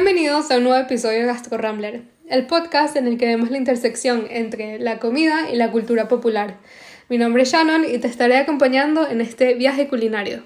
Bienvenidos a un nuevo episodio de Gastro Rambler, el podcast en el que vemos la intersección entre la comida y la cultura popular. Mi nombre es Shannon y te estaré acompañando en este viaje culinario.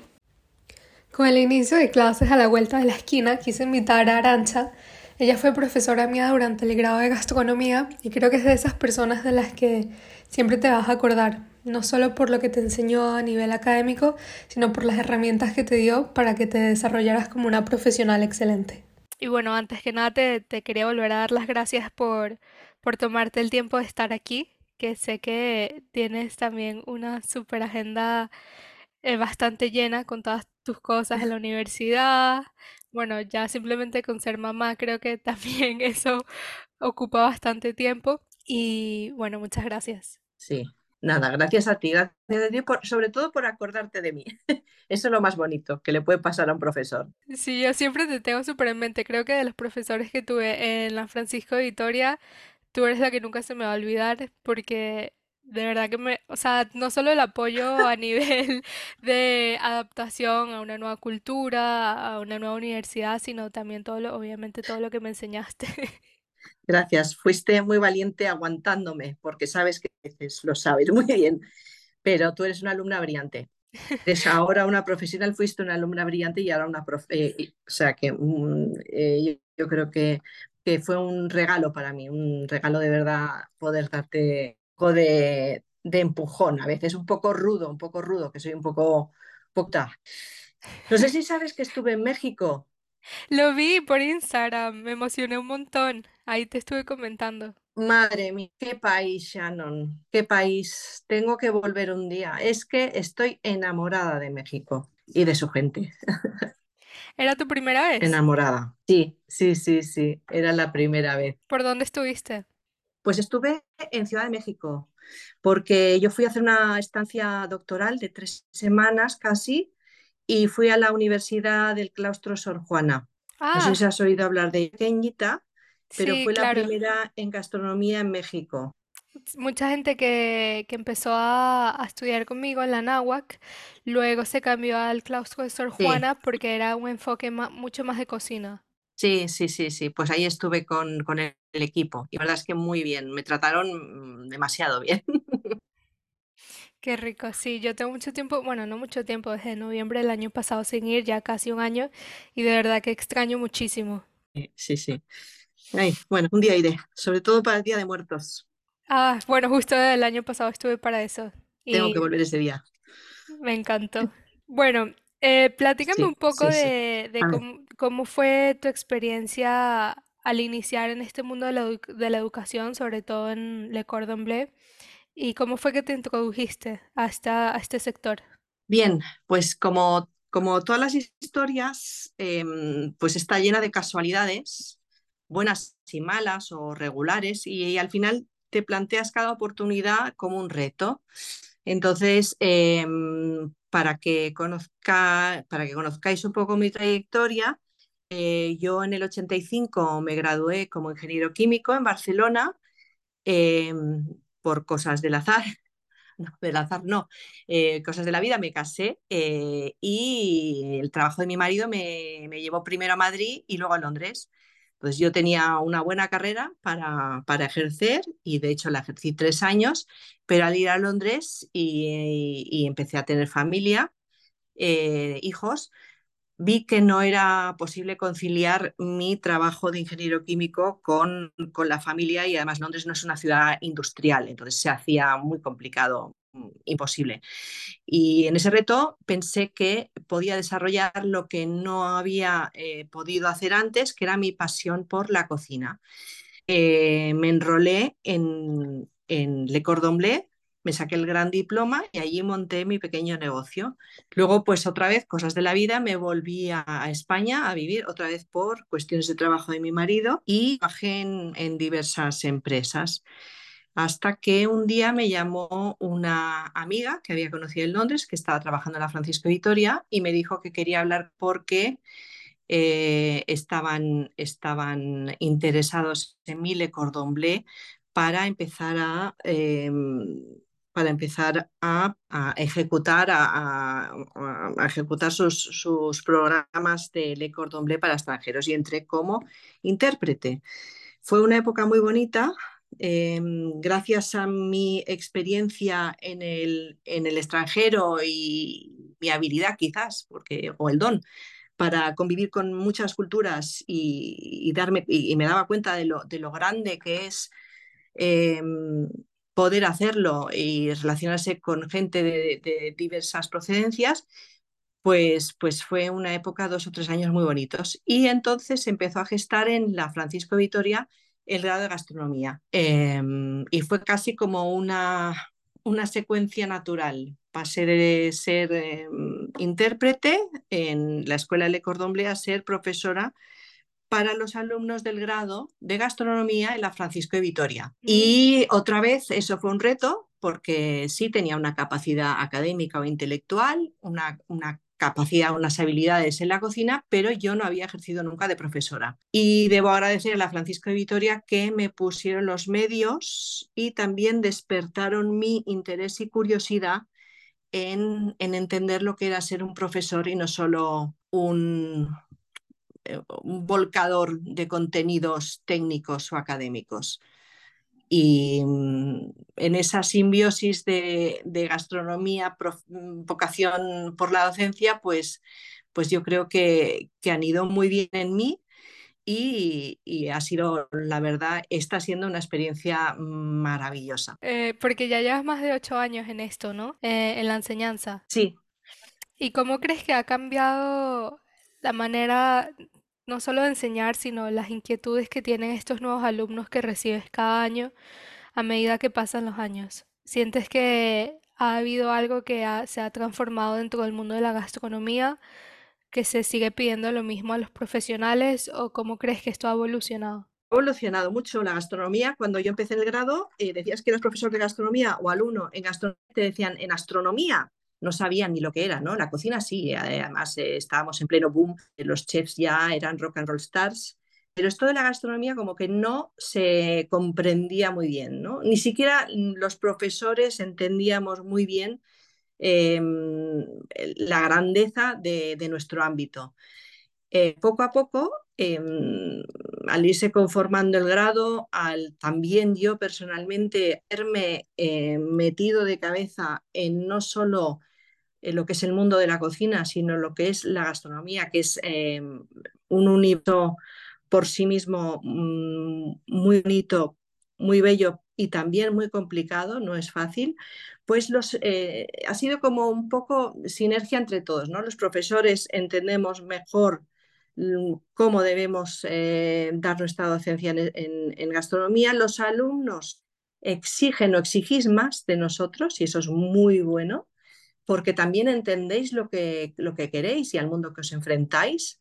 Con el inicio de clases a la vuelta de la esquina, quise invitar a Arancha. Ella fue profesora mía durante el grado de gastronomía y creo que es de esas personas de las que siempre te vas a acordar, no solo por lo que te enseñó a nivel académico, sino por las herramientas que te dio para que te desarrollaras como una profesional excelente. Y bueno, antes que nada te, te quería volver a dar las gracias por, por tomarte el tiempo de estar aquí, que sé que tienes también una super agenda eh, bastante llena con todas tus cosas en la universidad. Bueno, ya simplemente con ser mamá creo que también eso ocupa bastante tiempo. Y bueno, muchas gracias. Sí, Nada, gracias a ti, gracias a ti sobre todo por acordarte de mí. Eso es lo más bonito que le puede pasar a un profesor. Sí, yo siempre te tengo súper en mente. Creo que de los profesores que tuve en la Francisco de Vitoria, tú eres la que nunca se me va a olvidar porque de verdad que me, o sea, no solo el apoyo a nivel de adaptación a una nueva cultura, a una nueva universidad, sino también todo lo, obviamente todo lo que me enseñaste. Gracias, fuiste muy valiente aguantándome, porque sabes que lo sabes muy bien, pero tú eres una alumna brillante. Eres ahora una profesional, fuiste una alumna brillante y ahora una profe, eh, o sea que mm, eh, yo, creo que, que, fue un regalo para mí, un regalo de verdad poder darte un poco de, de empujón, a veces un poco rudo, un poco rudo, que soy un poco puta. No sé si sabes que estuve en México lo vi por Instagram, me emocioné un montón. Ahí te estuve comentando. Madre mía, qué país, Shannon, qué país. Tengo que volver un día. Es que estoy enamorada de México y de su gente. ¿Era tu primera vez? Enamorada. Sí, sí, sí, sí, era la primera vez. ¿Por dónde estuviste? Pues estuve en Ciudad de México, porque yo fui a hacer una estancia doctoral de tres semanas casi y fui a la Universidad del Claustro Sor Juana. No sé si ah. has oído hablar de pequeñita, pero fue la primera en gastronomía en México. Mucha gente que, que empezó a, a, estudiar conmigo en la náhuac, luego se cambió al claustro de Sor Juana porque era un enfoque mucho más de cocina. Sí, sí, sí, sí. Pues ahí estuve con, con el, el equipo y la verdad es que muy bien. Me trataron mm, demasiado bien. Qué rico, sí, yo tengo mucho tiempo, bueno, no mucho tiempo, desde noviembre del año pasado sin ir, ya casi un año, y de verdad que extraño muchísimo. Sí, sí. Ay, bueno, un día iré, sobre todo para el Día de Muertos. Ah, bueno, justo el año pasado estuve para eso. Tengo que volver ese día. Me encantó. Bueno, eh, platícame un poco de, de cómo, cómo, fue tu experiencia al iniciar en este mundo de la, de la educación, sobre todo en Le Cordon Bleu. ¿Y cómo fue que te introdujiste hasta a este sector? Bien, pues como, como todas las historias, em, pues está llena de casualidades, buenas y malas o regulares, y, al final te planteas cada oportunidad como un reto. Entonces, em, para, que conozca, para que conozcáis un poco mi trayectoria, eh, yo en el 85 me gradué como ingeniero químico en Barcelona. Em, por cosas del azar, no, del azar no, eh, cosas de la vida, me casé eh, y el trabajo de mi marido me, me, llevó primero a Madrid y luego a Londres. Entonces yo tenía una buena carrera para, para ejercer y de hecho la ejercí tres años, pero al ir a Londres y, y empecé a tener familia, eh, hijos, vi que no era posible conciliar mi trabajo de ingeniero químico con, con, la familia y además Londres no es una ciudad industrial, entonces se hacía muy complicado, imposible. Y en ese reto pensé que podía desarrollar lo que no había eh, podido hacer antes, que era mi pasión por la cocina. Eh, me enrolé en, en Le Cordon Bleu, me saqué el gran diploma y allí monté mi pequeño negocio. Luego, pues otra vez, cosas de la vida, me volví a, España a vivir otra vez por cuestiones de trabajo de mi marido y trabajé en, diversas empresas. Hasta que un día me llamó una amiga que había conocido en Londres, que estaba trabajando en la Francisco Vitoria, y me dijo que quería hablar porque eh, estaban, estaban interesados en mi Le Cordon Bleu para empezar a em, para empezar a, ejecutar, a, ejecutar sus, programas de Le Cordon Bleu para extranjeros y entré como intérprete. Fue una época muy bonita. Em, gracias a mi experiencia en el, en el extranjero y mi habilidad quizás, porque, o el don, para convivir con muchas culturas y, darme, y, me daba cuenta de lo, de lo grande que es em, poder hacerlo y relacionarse con gente de, diversas procedencias, pues, pues fue una época, dos o tres años muy bonitos. Y entonces empezó a gestar en la Francisco Vitoria el grado de gastronomía. Em, y fue casi como una, una secuencia natural. Pasé de ser em, intérprete en la Escuela Le Cordon Bleu a ser profesora para los alumnos del grado de gastronomía en la Francisco de Vitoria. Mm. Y otra vez eso fue un reto porque sí tenía una capacidad académica o intelectual, una, una capacidad, unas habilidades en la cocina, pero yo no había ejercido nunca de profesora. Y debo agradecer a la Francisco de Vitoria que me pusieron los medios y también despertaron mi interés y curiosidad en, en entender lo que era ser un profesor y no solo un, eh, un volcador de contenidos técnicos o académicos. Y mm, en esa simbiosis de, gastronomía, mm, vocación por la docencia, pues, pues yo creo que, han ido muy bien en mí y, ha sido, la verdad, está siendo una experiencia maravillosa. Eh, porque ya llevas más de ocho años en esto, ¿no? Eh, en la enseñanza. Sí. ¿Y cómo crees que ha cambiado la manera no solo enseñar, sino las inquietudes que tienen estos nuevos alumnos que recibes cada año a medida que pasan los años. ¿Sientes que ha habido algo que se ha transformado dentro del mundo de la gastronomía, que se sigue pidiendo lo mismo a los profesionales o cómo crees que esto ha evolucionado? Ha evolucionado mucho la gastronomía. Cuando yo empecé el grado, eh, decías que eras profesor de gastronomía o alumno en gastronomía, te decían en astronomía no sabían ni lo que era, ¿no? La cocina sí, además eh, estábamos en pleno boom, los chefs ya eran rock and roll stars, pero esto de la gastronomía como que no se comprendía muy bien, ¿no? Ni siquiera los profesores entendíamos muy bien em, la grandeza de, nuestro ámbito. Eh, poco a poco, em, al irse conformando el grado, al también yo personalmente haberme eh, metido de cabeza en no solo lo que es el mundo de la cocina, sino lo que es la gastronomía, que es em, un universo por sí mismo mm, muy bonito, muy bello y también muy complicado, no es fácil, pues los, eh, ha sido como un poco sinergia entre todos, ¿no? Los profesores entendemos mejor mm, cómo debemos eh, dar nuestra docencia en, gastronomía, los alumnos exigen o exigís más de nosotros y eso es muy bueno porque también entendéis lo que, lo que queréis y al mundo que os enfrentáis.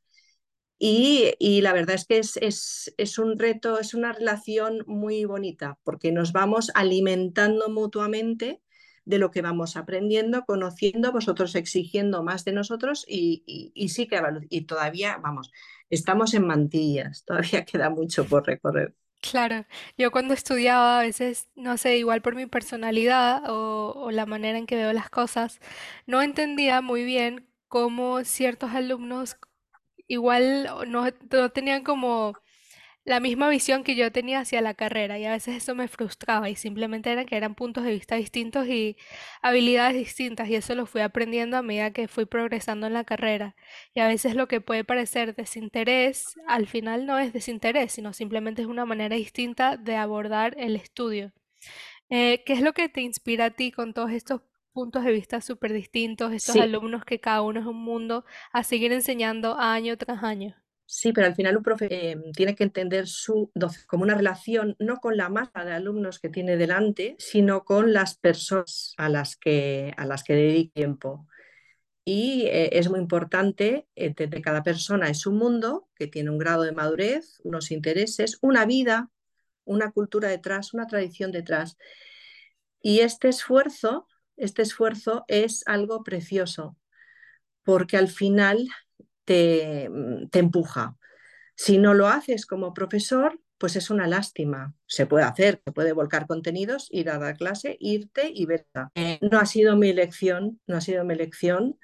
Y, la verdad es que es, es, un reto, es una relación muy bonita, porque nos vamos alimentando mutuamente de lo que vamos aprendiendo, conociendo, vosotros exigiendo más de nosotros y, y sí que y todavía, vamos, estamos en mantillas, todavía queda mucho por recorrer. Claro, yo cuando estudiaba a veces, no sé, igual por mi personalidad o, la manera en que veo las cosas, no entendía muy bien cómo ciertos alumnos igual no, no tenían como la misma visión que yo tenía hacia la carrera y a veces eso me frustraba y simplemente era que eran puntos de vista distintos y habilidades distintas y eso lo fui aprendiendo a medida que fui progresando en la carrera y a veces lo que puede parecer desinterés al final no es desinterés sino simplemente es una manera distinta de abordar el estudio. Eh, ¿qué es lo que te inspira a ti con todos estos puntos de vista súper distintos, estos alumnos que cada uno es un mundo, a seguir enseñando año tras año? Sí, pero al final un profe eh, tiene que entender su como una relación no con la masa de alumnos que tiene delante, sino con las personas a las que, a las que dedica tiempo. Y eh, es muy importante entender cada persona es un mundo que tiene un grado de madurez, unos intereses, una vida, una cultura detrás, una tradición detrás. Y este esfuerzo, este esfuerzo es algo precioso, porque al final te, empuja. Si no lo haces como profesor, pues es una lástima. Se puede hacer, se puede volcar contenidos, ir a la clase, irte y verla. Eh, no ha sido mi elección, no ha sido mi elección,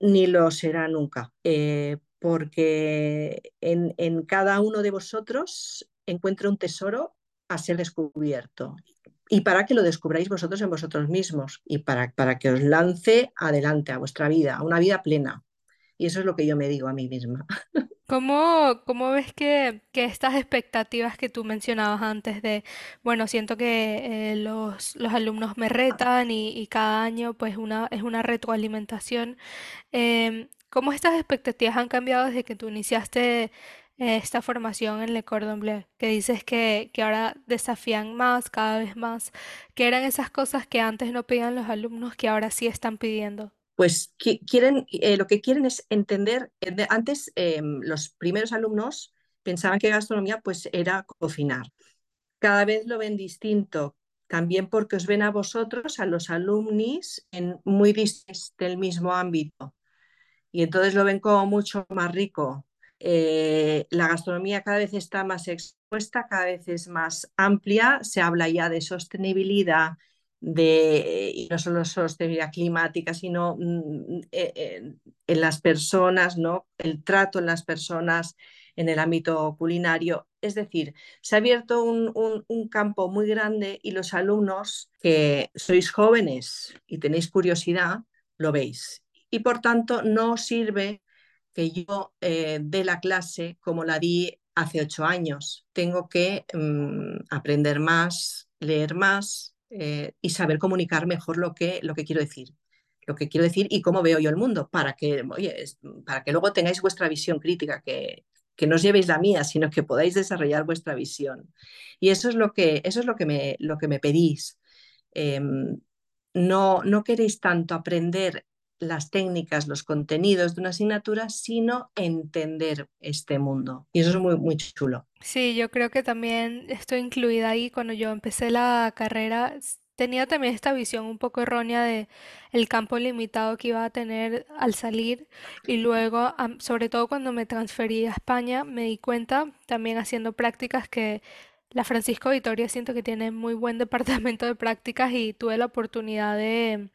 ni lo será nunca, eh, porque en, en cada uno de vosotros encuentro un tesoro a ser descubierto y para que lo descubráis vosotros en vosotros mismos y para, para que os lance adelante a vuestra vida, a una vida plena. Y eso es lo que yo me digo a mí misma. ¿Cómo, cómo ves que, que estas expectativas que tú mencionabas antes de, bueno, siento que eh, los, los alumnos me retan y, cada año pues una, es una retroalimentación? em, ¿cómo estas expectativas han cambiado desde que tú iniciaste eh, esta formación en Le Cordon Bleu? Que dices que, que ahora desafían más, cada vez más, que eran esas cosas que antes no pedían los alumnos que ahora sí están pidiendo. Pues quieren, eh, lo que quieren es entender, eh, antes eh, los primeros alumnos pensaban que gastronomía pues era cocinar. Cada vez lo ven distinto, también porque os ven a vosotros, a los alumnis, en muy distintos del mismo ámbito. Y entonces lo ven como mucho más rico. la gastronomía cada vez está más expuesta, cada vez es más amplia, se habla ya de sostenibilidad, de, y no solo sostenibilidad climática, sino mm, eh, eh, en las personas, ¿no? el trato en las personas en el ámbito culinario. Es decir, se ha abierto un, un, campo muy grande y los alumnos que sois jóvenes y tenéis curiosidad, lo veis. Y por tanto, no sirve que yo eh, dé la clase como la di hace ocho años. Tengo que mm, aprender más, leer más, eh, y saber comunicar mejor lo que, lo que quiero decir lo que quiero decir y cómo veo yo el mundo, para que, para que luego tengáis vuestra visión crítica, que, que no os llevéis la mía, sino que podáis desarrollar vuestra visión. Y eso es lo que, eso es lo que, me, lo que me pedís. Eh, no, no queréis tanto aprender las técnicas, los contenidos de una asignatura, sino entender este mundo. Y eso es muy, muy chulo. Sí, yo creo que también estoy incluida ahí. Cuando yo empecé la carrera, tenía también esta visión un poco errónea de el campo limitado que iba a tener al salir y luego, sobre todo cuando me transferí a España, me di cuenta también haciendo prácticas que la Francisco Vitoria siento que tiene muy buen departamento de prácticas y tuve la oportunidad de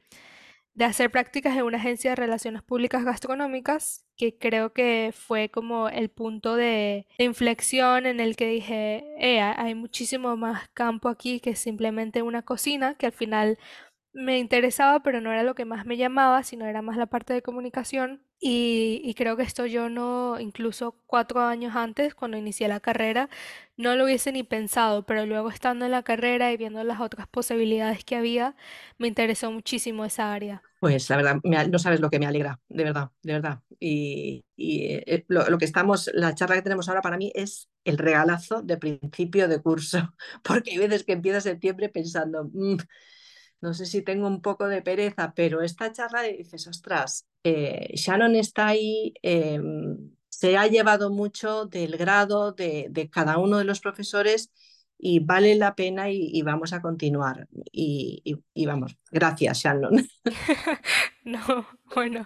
de hacer prácticas en una agencia de relaciones públicas gastronómicas, que creo que fue como el punto de, de inflexión en el que dije, eh, hay muchísimo más campo aquí que simplemente una cocina, que al final me interesaba, pero no era lo que más me llamaba, sino era más la parte de comunicación. Y, y, creo que esto yo no, incluso cuatro años antes, cuando inicié la carrera, no lo hubiese ni pensado, pero luego estando en la carrera y viendo las otras posibilidades que había, me interesó muchísimo esa área. Pues la verdad, no sabes lo que me alegra, de verdad, de verdad. Y, y eh, lo, que estamos, la charla que tenemos ahora para mí es el regalazo de principio de curso, porque hay veces que empieza septiembre pensando... Mmm, no sé si tengo un poco de pereza, pero esta charla dices, ostras, eh, Shannon está ahí, eh, se ha llevado mucho del grado de, cada uno de los profesores y vale la pena y, vamos a continuar. Y, vamos, gracias Shannon. no, bueno,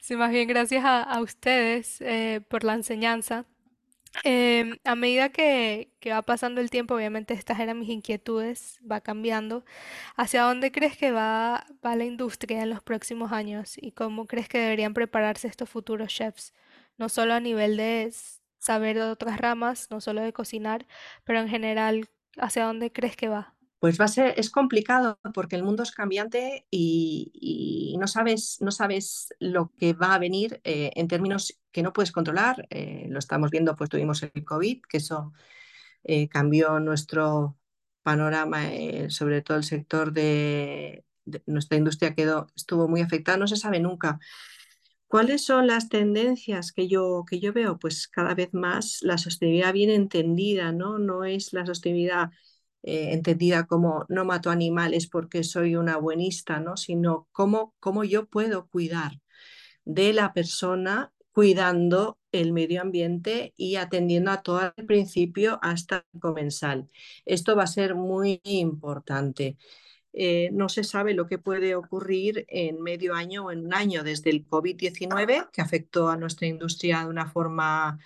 sí, más bien gracias a, a ustedes eh, por la enseñanza. Eh, a medida que, va pasando el tiempo, obviamente estas eran mis inquietudes, va cambiando. ¿Hacia dónde crees que va, va la industria en los próximos años y cómo crees que deberían prepararse estos futuros chefs? No solo a nivel de saber de otras ramas, no solo de cocinar, pero en general, ¿hacia dónde crees que va? Pues va a ser, es complicado porque el mundo es cambiante y, y no, sabes, no sabes lo que va a venir eh, en términos que no puedes controlar. Eh, lo estamos viendo, pues tuvimos el COVID, que eso eh, cambió nuestro panorama, eh, sobre todo el sector de, nuestra industria quedó, estuvo muy afectada, no se sabe nunca. ¿Cuáles son las tendencias que yo, que yo veo? Pues cada vez más la sostenibilidad bien entendida, ¿no? No es la sostenibilidad entendida como no mato animales porque soy una buenista, ¿no? sino cómo, cómo yo puedo cuidar de la persona cuidando el medio ambiente y atendiendo a todo el principio hasta el comensal. Esto va a ser muy importante. Eh, no se sabe lo que puede ocurrir en medio año o en un año desde el COVID-19, que afectó a nuestra industria de una forma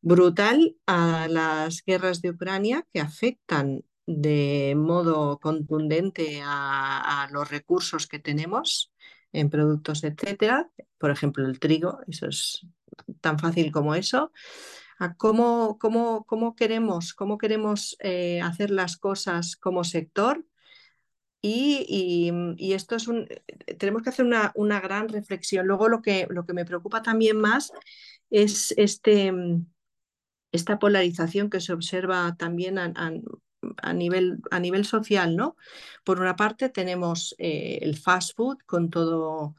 brutal a las guerras de Ucrania que afectan de modo contundente a, los recursos que tenemos en productos, etcétera. Por ejemplo, el trigo, eso es tan fácil como eso. A cómo, cómo, cómo queremos, cómo queremos eh, hacer las cosas como sector. Y, y, esto es un, tenemos que hacer una, una, gran reflexión. Luego lo que, lo que me preocupa también más es este, esta polarización que se observa también a, nivel, a nivel, social, ¿no? Por una parte tenemos eh, el fast food con todo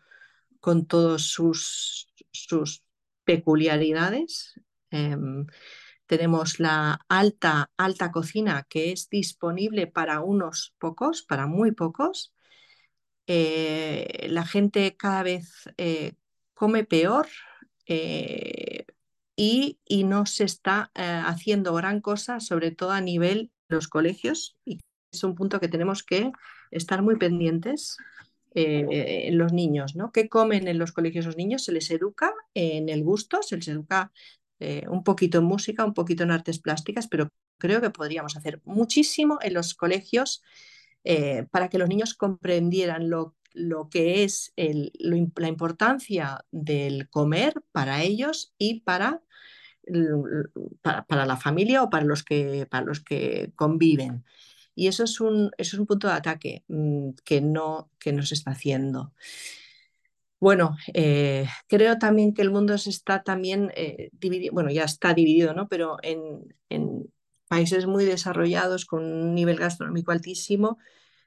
con todos sus, sus peculiaridades. Em, tenemos la alta, alta cocina que es disponible para unos pocos, para muy pocos. Eh, la gente cada vez eh, come peor, y, no se está eh, haciendo gran cosa, sobre todo a nivel de los colegios, y es un punto que tenemos que estar muy pendientes eh, en los niños, ¿no? ¿Qué comen en los colegios los niños? Se les educa en el gusto, se les educa eh, un poquito en música, un poquito en artes plásticas, pero creo que podríamos hacer muchísimo en los colegios para que los niños comprendieran lo lo que es la importancia del comer para ellos y para, para, la familia o para los que, para los que conviven. Y eso es un, es un punto de ataque mm, que, no, que se está haciendo. Bueno, eh, creo también que el mundo se está también eh, dividido, bueno, ya está dividido, ¿no? Pero en, en países muy desarrollados con un nivel gastronómico altísimo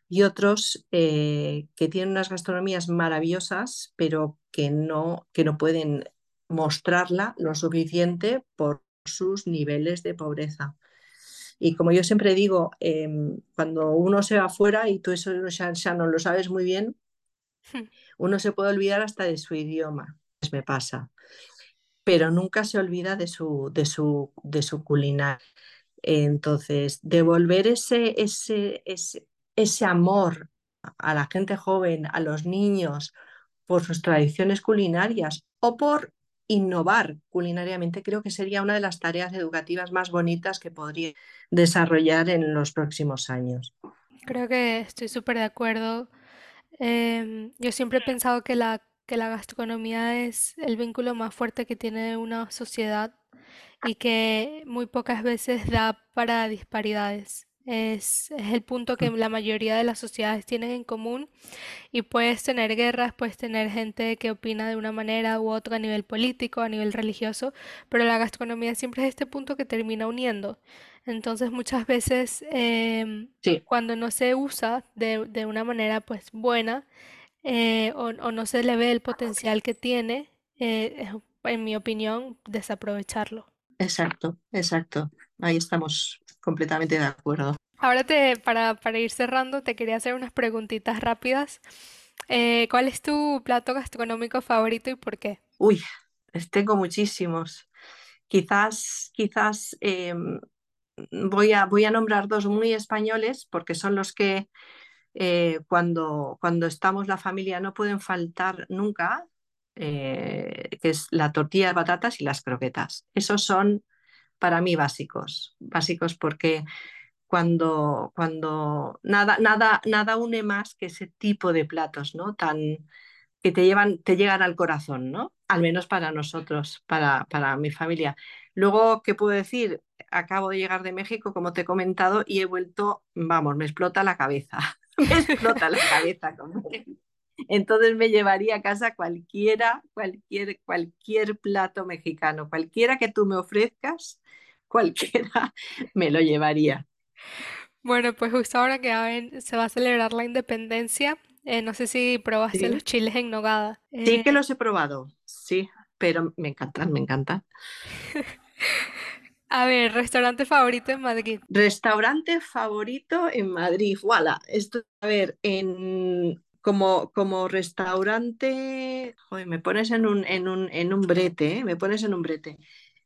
y otros eh, que tienen unas gastronomías maravillosas, pero que no, que no pueden mostrarla lo suficiente por sus niveles de pobreza. Y como yo siempre digo, em, cuando uno se va afuera, y tú eso ya, ya, no lo sabes muy bien, hmm. uno se puede olvidar hasta de su idioma, pues me pasa, pero nunca se olvida de su, de su, de su culinaria. Entonces, devolver ese, ese, ese, ese amor a la gente joven, a los niños, por sus tradiciones culinarias o por innovar culinariamente, creo que sería una de las tareas educativas más bonitas que podría desarrollar en los próximos años. Creo que estoy súper de acuerdo. Em, yo siempre he pensado que la, que la gastronomía es el vínculo más fuerte que tiene una sociedad y que muy pocas veces da para disparidades. Es, el punto que la mayoría de las sociedades tienen en común y puedes tener guerras, puedes tener gente que opina de una manera u otra a nivel político, a nivel religioso, pero la gastronomía siempre es este punto que termina uniendo. Entonces muchas veces em, cuando no se usa de, una manera pues buena eh, o, no se le ve el potencial que tiene, eh, en mi opinión, desaprovecharlo. Exacto, exacto. Ahí estamos completamente de acuerdo. Ahora te, para, para ir cerrando, te quería hacer unas preguntitas rápidas. Eh, ¿cuál es tu plato gastronómico favorito y por qué? Uy, tengo muchísimos. Quizás, quizás em, voy, a, voy a nombrar dos muy españoles porque son los que eh, cuando, cuando estamos la familia no pueden faltar nunca, eh, que es la tortilla de patatas y las croquetas. Esos son para mí básicos, básicos porque cuando, cuando nada, nada, nada une más que ese tipo de platos, ¿no? Tan, que te llevan, te llegan al corazón, ¿no? Al menos para nosotros, para, para mi familia. Luego, ¿qué puedo decir? Acabo de llegar de México, como te he comentado, y he vuelto, vamos, me explota la cabeza, me explota la cabeza. Entonces me llevaría a casa cualquiera, cualquier, cualquier plato mexicano, cualquiera que tú me ofrezcas, cualquiera me lo llevaría. Bueno, pues justo ahora que se va a celebrar la independencia, eh, no sé si probaste los chiles en nogada. Sí que eh, los he probado, sí, pero me encantan, me encantan. A ver, restaurante favorito en Madrid. Restaurante favorito en Madrid. Voilà. Esto, a ver, en como, como restaurante, me pones en un, en un, en un brete, ¿eh? me pones en un brete.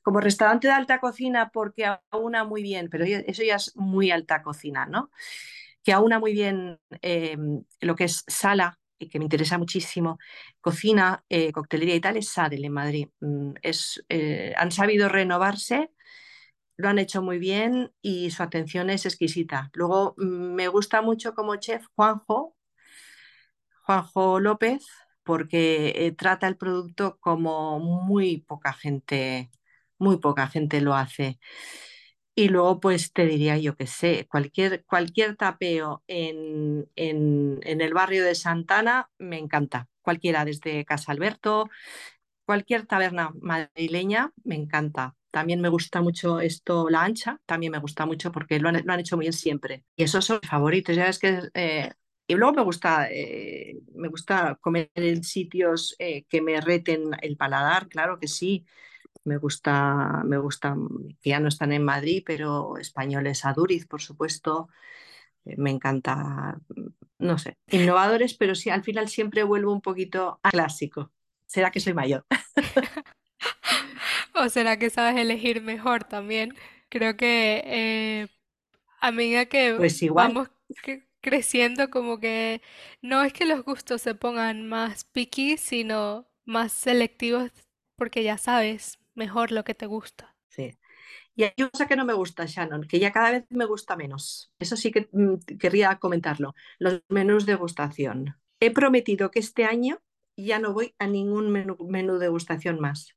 Como restaurante de alta cocina porque aúna muy bien, pero eso ya es muy alta cocina, ¿no? Que aúna muy bien em, lo que es sala, y que me interesa muchísimo, cocina, eh, coctelería y tal, es Sadel en Madrid. Mm, es, eh, han sabido renovarse lo han hecho muy bien y su atención es exquisita. Luego mm, me gusta mucho como chef Juanjo, Juanjo López, porque eh, trata el producto como muy poca gente, muy poca gente lo hace. Y luego, pues te diría, yo que sé, cualquier, cualquier tapeo en, en, el barrio de Santana me encanta. Cualquiera, desde Casa Alberto, cualquier taberna madrileña me encanta. También me gusta mucho esto, la ancha, también me gusta mucho porque lo han, lo han hecho muy bien siempre. Y esos son mis favoritos. Ya es que eh, y luego me gusta, eh, me gusta comer en sitios eh, que me reten el paladar, claro que sí. Me gusta, me gusta, que ya no están en Madrid, pero españoles a Duriz, por supuesto. Eh, me encanta, no sé, innovadores, pero sí, al final siempre vuelvo un poquito a clásico. ¿Será que soy mayor? ¿O será que sabes elegir mejor también? Creo que a medida que pues igual. vamos creciendo, como que no es que los gustos se pongan más picky, sino más selectivos porque ya sabes mejor lo que te gusta. Sí. Y hay una cosa que no me gusta, Shannon, que ya cada vez me gusta menos. Eso sí que mm, querría comentarlo. Los menús de degustación. He prometido que este año ya no voy a ningún menú, menú degustación más.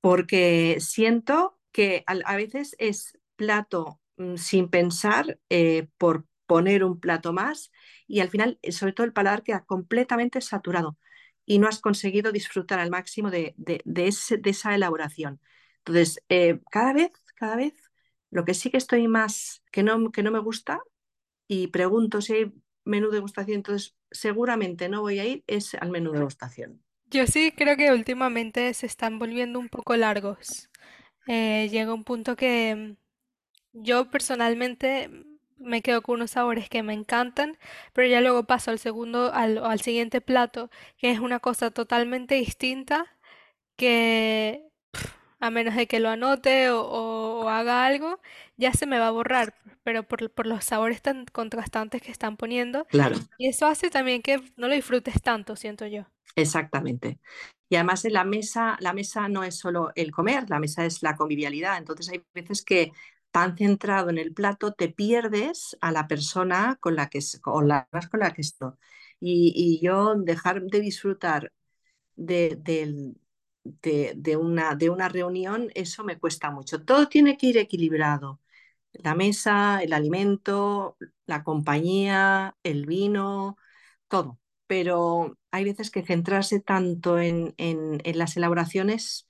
Porque siento que a, veces es plato mm, sin pensar eh, por poner un plato más y al final, eh, sobre todo el paladar queda completamente saturado y no has conseguido disfrutar al máximo de, de, esa elaboración. Entonces, eh, cada vez, cada vez, lo que sí que estoy más, que no, que no me gusta y pregunto si hay menú de degustación, entonces seguramente no voy a ir, es al menú de degustación. Yo sí creo que últimamente se están volviendo un poco largos. Eh, llega un punto que mm, yo personalmente me quedo con unos sabores que me encantan, pero ya luego paso al segundo, al, al siguiente plato, que es una cosa totalmente distinta, que a menos de que lo anote o, haga algo, ya se me va a borrar, pero por, por, los sabores tan contrastantes que están poniendo. Claro. Y eso hace también que no lo disfrutes tanto, siento yo. Exactamente. Y además en la mesa, la mesa no es solo el comer, la mesa es la convivialidad. Entonces hay veces que tan centrado en el plato, te pierdes a la persona con la que, con la, con la que estoy. Y, yo dejar de disfrutar de, de, una, de una reunión, eso me cuesta mucho. Todo tiene que ir equilibrado. La mesa, el alimento, la compañía, el vino, todo. Pero hay veces que centrarse tanto en, en las elaboraciones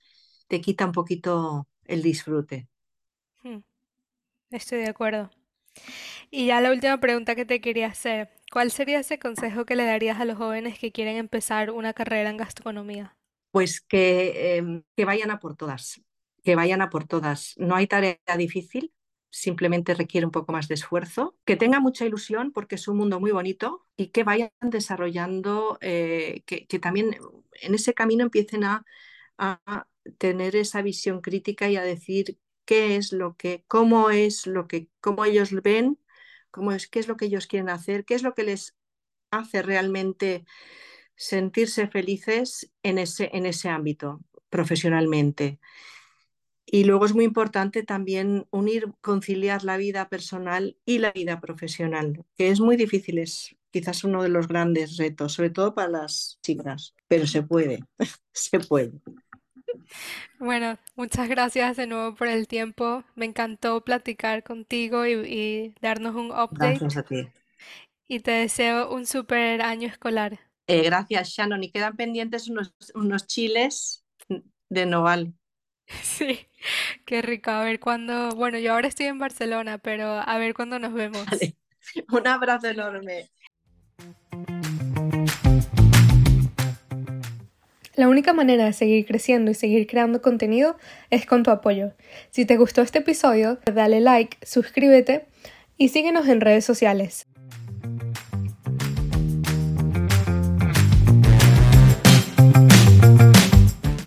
te quita un poquito el disfrute. Estoy de acuerdo. Y ya la última pregunta que te quería hacer, ¿cuál sería ese consejo que le darías a los jóvenes que quieren empezar una carrera en gastronomía? Pues que, em, que vayan a por todas, que vayan a por todas. No hay tarea difícil, simplemente requiere un poco más de esfuerzo, que tengan mucha ilusión porque es un mundo muy bonito y que vayan desarrollando, eh, que, que, también en ese camino empiecen a, a tener esa visión crítica y a decir qué es lo que, cómo es lo que, cómo ellos ven, cómo es, qué es lo que ellos quieren hacer, qué es lo que les hace realmente sentirse felices en ese, en ese ámbito profesionalmente. Y luego es muy importante también unir, conciliar la vida personal y la vida profesional, que es muy difícil, es quizás uno de los grandes retos, sobre todo para las chicas, pero se puede, se puede. Bueno, muchas gracias de nuevo por el tiempo. Me encantó platicar contigo y, darnos un update. Gracias a ti. Y te deseo un super año escolar. Eh, gracias, Shannon. Y quedan pendientes unos, unos chiles de noval. Sí, qué rico. A ver cuándo. Bueno, yo ahora estoy en Barcelona, pero a ver cuándo nos vemos. Un abrazo enorme. La única manera de seguir creciendo y seguir creando contenido es con tu apoyo. Si te gustó este episodio, dale like, suscríbete y síguenos en redes sociales.